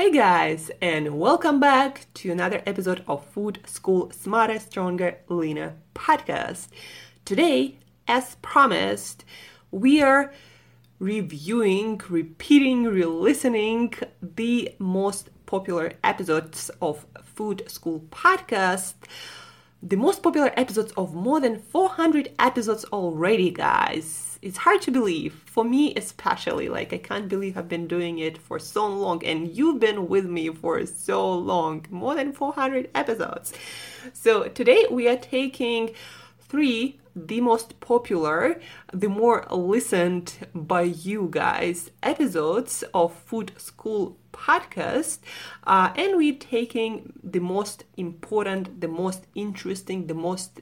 Hey guys, and welcome back to another episode of Food School Smarter, Stronger, Leaner podcast. Today, as promised, we are reviewing, repeating, re listening the most popular episodes of Food School podcast. The most popular episodes of more than 400 episodes already, guys it's hard to believe. For me especially like i can't believe i've been doing it for so long and you've been with me for so long more than 400 episodes. So today we are taking three the most popular the more listened by you guys episodes of food school podcast. Uh, and we're taking the most important the most interesting the most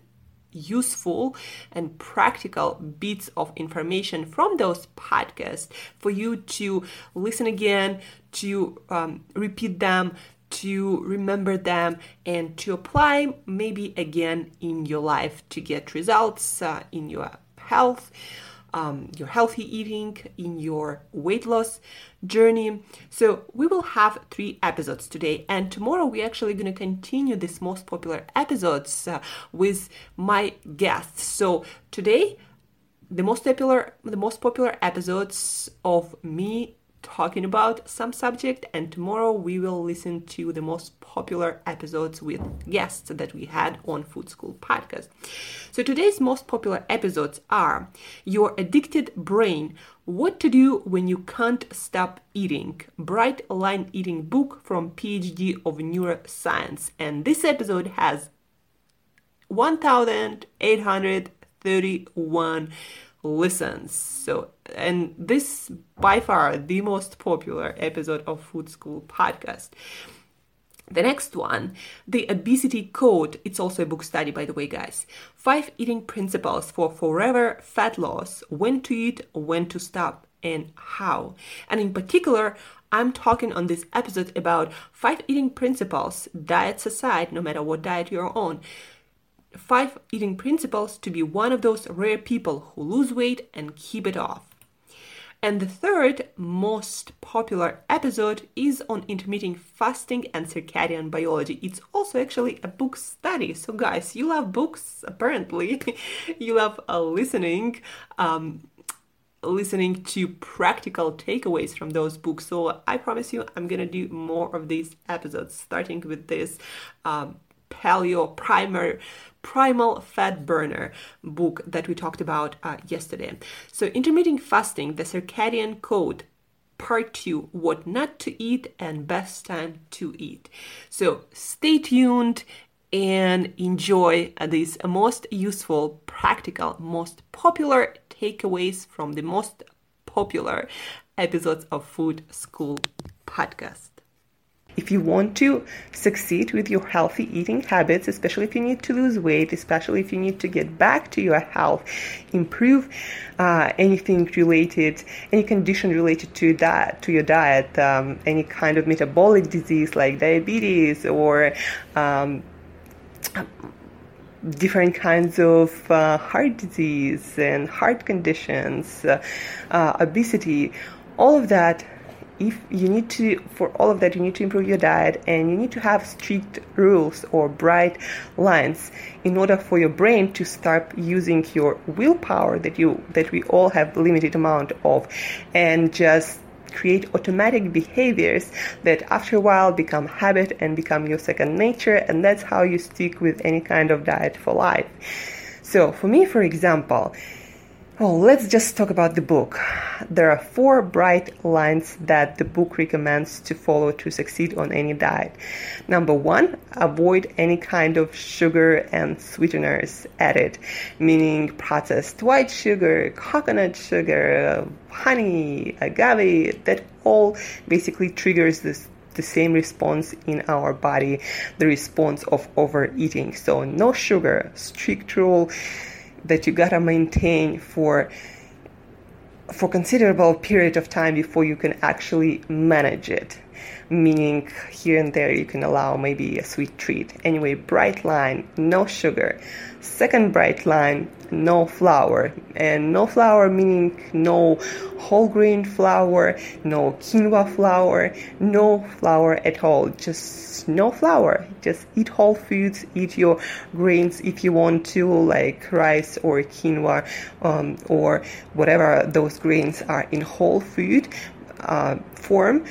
useful and practical bits of information from those podcasts for you to listen again, to um, repeat them, to remember them, and to apply maybe again in your life to get results uh, in your health um, your healthy eating, in your weight loss journey. So, we will have three episodes today, and tomorrow we're actually going to continue this most popular episodes uh, with my guests. So, today, the most popular the most popular episodes of me talking about some subject and tomorrow we will listen to the most popular episodes with guests that we had on food school podcast. So today's most popular episodes are your addicted brain. What to do when you can't stop eating? Bright line eating book from phd of neuroscience. And this episode has 1831 listens. So, and this by far the most popular episode of Food School podcast. The next one, the obesity code. It's also a book study, by the way, guys. Five eating principles for forever fat loss: when to eat, when to stop, and how. And in particular, I'm talking on this episode about five eating principles, diets aside, no matter what diet you're on five eating principles to be one of those rare people who lose weight and keep it off. And the third most popular episode is on intermittent fasting and circadian biology. It's also actually a book study. So, guys, you love books, apparently. you love uh, listening. Um, listening to practical takeaways from those books. So I promise you, I'm gonna do more of these episodes, starting with this um, paleo primer primal fat burner book that we talked about uh, yesterday. So intermittent fasting the circadian code part two what not to eat and best time to eat. So stay tuned and enjoy these most useful practical most popular takeaways from the most popular episodes of food school podcast if you want to succeed with your healthy eating habits, especially if you need to lose weight, especially if you need to get back to your health, improve uh, anything related, any condition related to that, to your diet, um, any kind of metabolic disease like diabetes or um, different kinds of uh, heart disease and heart conditions, uh, uh obesity, all of that if you need to for all of that you need to improve your diet and you need to have strict rules or bright lines in order for your brain to start using your willpower that you that we all have limited amount of and just create automatic behaviors that after a while become habit and become your second nature and that's how you stick with any kind of diet for life. So for me for example Oh, let's just talk about the book. There are four bright lines that the book recommends to follow to succeed on any diet. Number one, avoid any kind of sugar and sweeteners added, meaning processed white sugar, coconut sugar, honey, agave, that all basically triggers this the same response in our body, the response of overeating. So no sugar, strict rule that you gotta maintain for for considerable period of time before you can actually manage it. Meaning here and there you can allow maybe a sweet treat. Anyway, bright line, no sugar. Second bright line, no flour. And no flour meaning no whole grain flour, no quinoa flour, no flour at all. Just no flour. Just eat whole foods, eat your grains if you want to, like rice or quinoa um, or whatever those grains are in whole food uh, form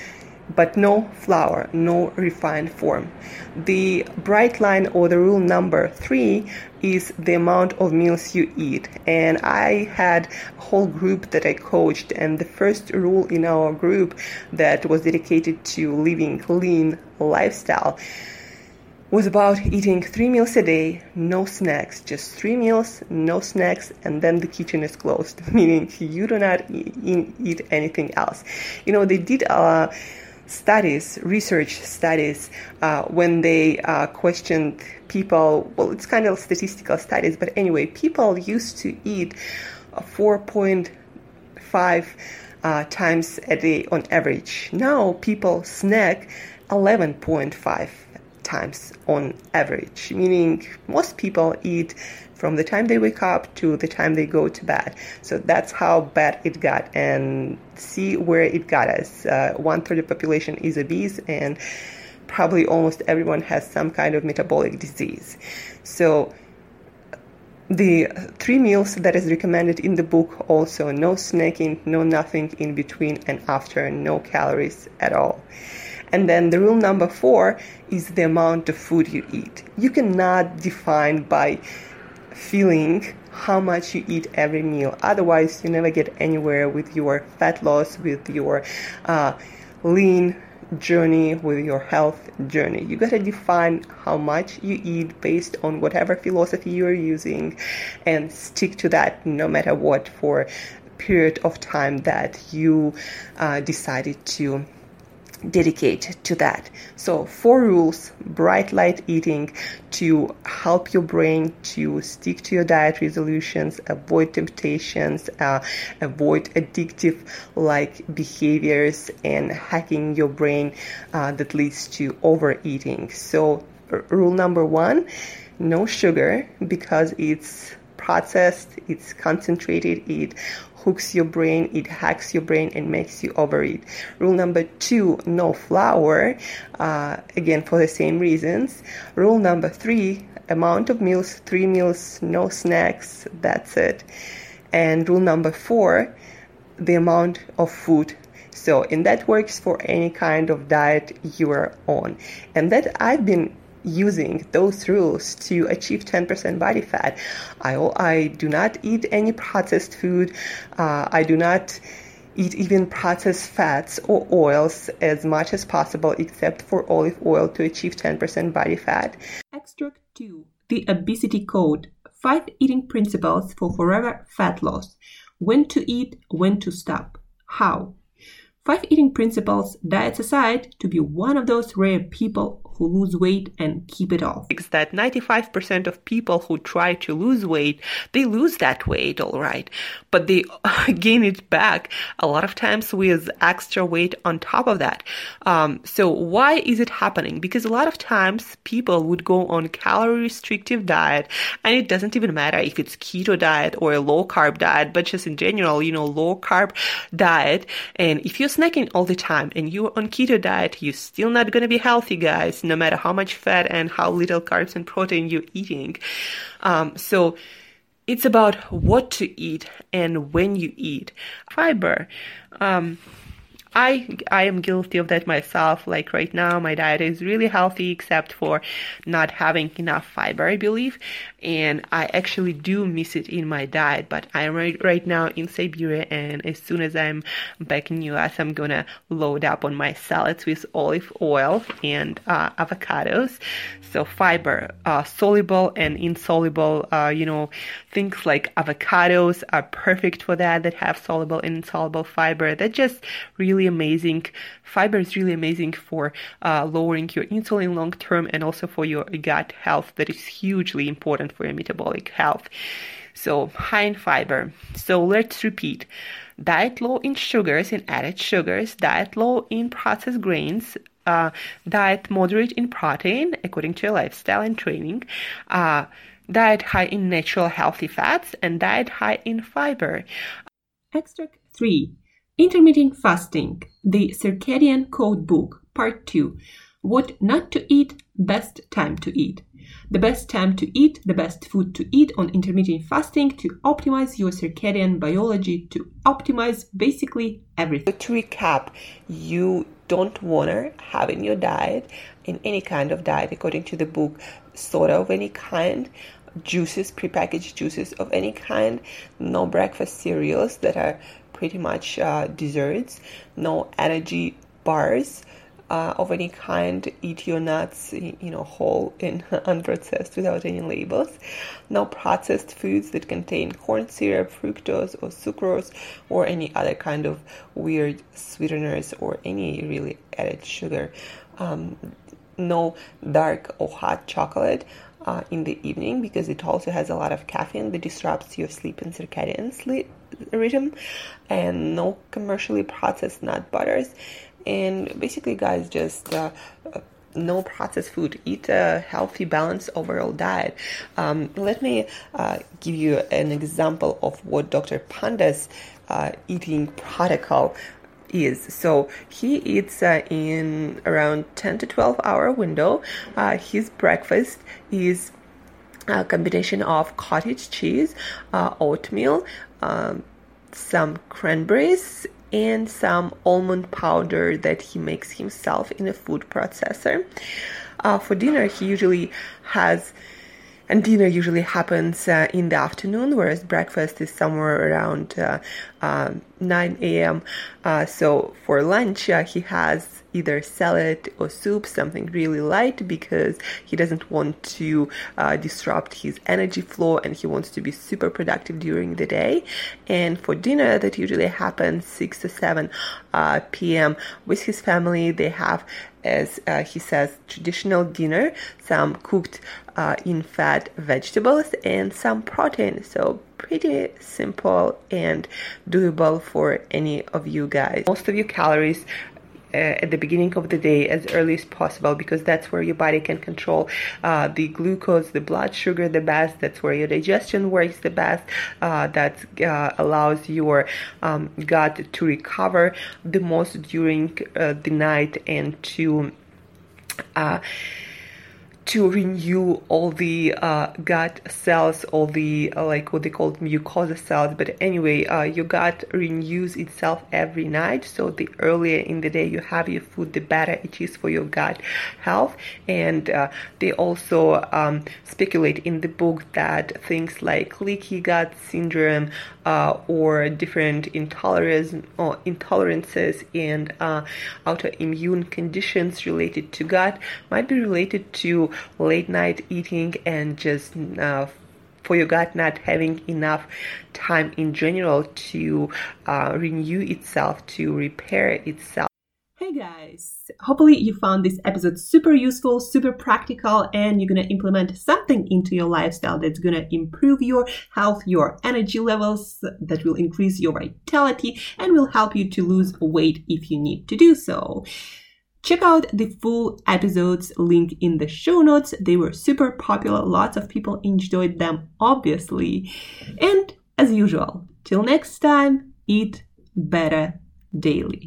but no flour, no refined form. The bright line or the rule number three is the amount of meals you eat. And I had a whole group that I coached, and the first rule in our group that was dedicated to living lean lifestyle was about eating three meals a day, no snacks, just three meals, no snacks, and then the kitchen is closed, meaning you do not eat, eat anything else. You know, they did uh, studies, research studies, uh, when they uh, questioned people. Well, it's kind of statistical studies, but anyway, people used to eat 4.5 uh, times a day on average. Now people snack 11.5 times on average, meaning most people eat from the time they wake up to the time they go to bed. So that's how bad it got, and see where it got us. Uh, one third of the population is obese, and probably almost everyone has some kind of metabolic disease. So the three meals that is recommended in the book also no snacking no nothing in between and after no calories at all and then the rule number four is the amount of food you eat you cannot define by feeling how much you eat every meal. Otherwise, you never get anywhere with your fat loss, with your uh, lean journey, with your health journey. You gotta define how much you eat based on whatever philosophy you're using and stick to that no matter what for period of time that you uh, decided to dedicate to that. So, four rules bright line eating to help your brain to stick to your diet resolutions, avoid temptations, uh, avoid addictive like behaviors, and hacking your brain uh, that leads to overeating. So, r- rule number one no sugar because it's processed, it's concentrated, it hooks your brain, it hacks your brain and makes you overeat. Rule number two, no flour, uh, again for the same reasons. Rule number three, amount of meals, three meals, no snacks, that's it. And rule number four, the amount of food so, and that works for any kind of diet you are on. And that I've been using those rules to achieve 10% body fat. I, I do not eat any processed food. Uh, I do not eat even processed fats or oils as much as possible, except for olive oil to achieve 10% body fat. Extract 2 The Obesity Code Five Eating Principles for Forever Fat Loss. When to eat, when to stop. How? Five eating principles, diets aside, to be one of those rare people who lose weight and keep it off. It's that 95% of people who try to lose weight, they lose that weight, all right, but they gain it back a lot of times with extra weight on top of that. Um, so why is it happening? Because a lot of times people would go on calorie restrictive diet and it doesn't even matter if it's keto diet or a low carb diet, but just in general, you know, low carb diet. And if you're snacking all the time and you're on keto diet, you're still not going to be healthy, guys no matter how much fat and how little carbs and protein you're eating. Um, so it's about what to eat and when you eat. Fiber. Um, I I am guilty of that myself. Like right now, my diet is really healthy, except for not having enough fiber, I believe, and I actually do miss it in my diet. But I'm right right now in Siberia, and as soon as I'm back in US, I'm gonna load up on my salads with olive oil and uh, avocados. So fiber, uh, soluble and insoluble. Uh, you know, things like avocados are perfect for that. That have soluble and insoluble fiber. That just really amazing. Fiber is really amazing for uh, lowering your insulin long term and also for your gut health. That is hugely important for your metabolic health. So high in fiber. So let's repeat. Diet low in sugars and added sugars, diet low in processed grains, uh, diet moderate in protein according to your lifestyle and training, uh, diet high in natural healthy fats, and diet high in fiber. Extract 3 Intermittent Fasting, the Circadian Code Book, Part 2 What Not to Eat, Best Time to Eat. The best time to eat, the best food to eat on intermittent fasting to optimize your circadian biology, to optimize basically everything. To recap, you don't want to have in your diet, in any kind of diet, according to the book, soda of any kind, juices, prepackaged juices of any kind, no breakfast cereals that are pretty much uh, desserts, no energy bars, uh, of any kind, eat your nuts, you know, whole and unprocessed without any labels. No processed foods that contain corn syrup, fructose, or sucrose, or any other kind of weird sweeteners or any really added sugar. Um, no dark or hot chocolate. Uh, in the evening because it also has a lot of caffeine that disrupts your sleep and circadian sleep rhythm, and no commercially processed nut butters. And basically guys just uh, uh, no processed food. Eat a healthy balanced overall diet. Um, let me uh, give you an example of what dr panda's uh, eating protocol is so he eats uh, in around 10 to 12 hour window uh, his breakfast is a combination of cottage cheese oatmeal um, some cranberries and some almond powder that he makes himself in a food processor. Uh, for dinner, he usually has and dinner usually happens uh, in the afternoon, whereas breakfast is somewhere around uh, uh, 9 a.m. Uh, so for lunch, uh, he has either salad or soup, something really light, because he doesn't want to uh, disrupt his energy flow and he wants to be super productive during the day. And for dinner, that usually happens 6 to 7 p.m. with his family. They have as uh, he says, traditional dinner, some cooked uh, in fat vegetables, and some protein. So, pretty simple and doable for any of you guys. Most of your calories uh, at the beginning of the day as early as possible because that's where your body can control uh, the glucose, the blood sugar the best. That's where your digestion works the best. Uh, that uh, allows your um, gut to recover the most during uh, the night and to uh, to renew all the uh, gut cells, all the uh, like what they call mucosa cells. But anyway, uh, your gut renews itself every night. So the earlier in the day you have your food, the better it is for your gut health. And uh, they also um, speculate in the book that things like leaky gut syndrome uh, or different intolerance or intolerances and uh, autoimmune conditions related to gut might be related to late night eating and just uh, for your gut not having enough time in general to uh, renew itself, to repair itself. Hey guys! Hopefully, you found this episode super useful, super practical, and you're gonna implement something into your lifestyle that's gonna improve your health, your energy levels, that will increase your vitality, and will help you to lose weight if you need to do so. Check out the full episodes link in the show notes. They were super popular. Lots of people enjoyed them, obviously. And as usual, till next time, eat better daily.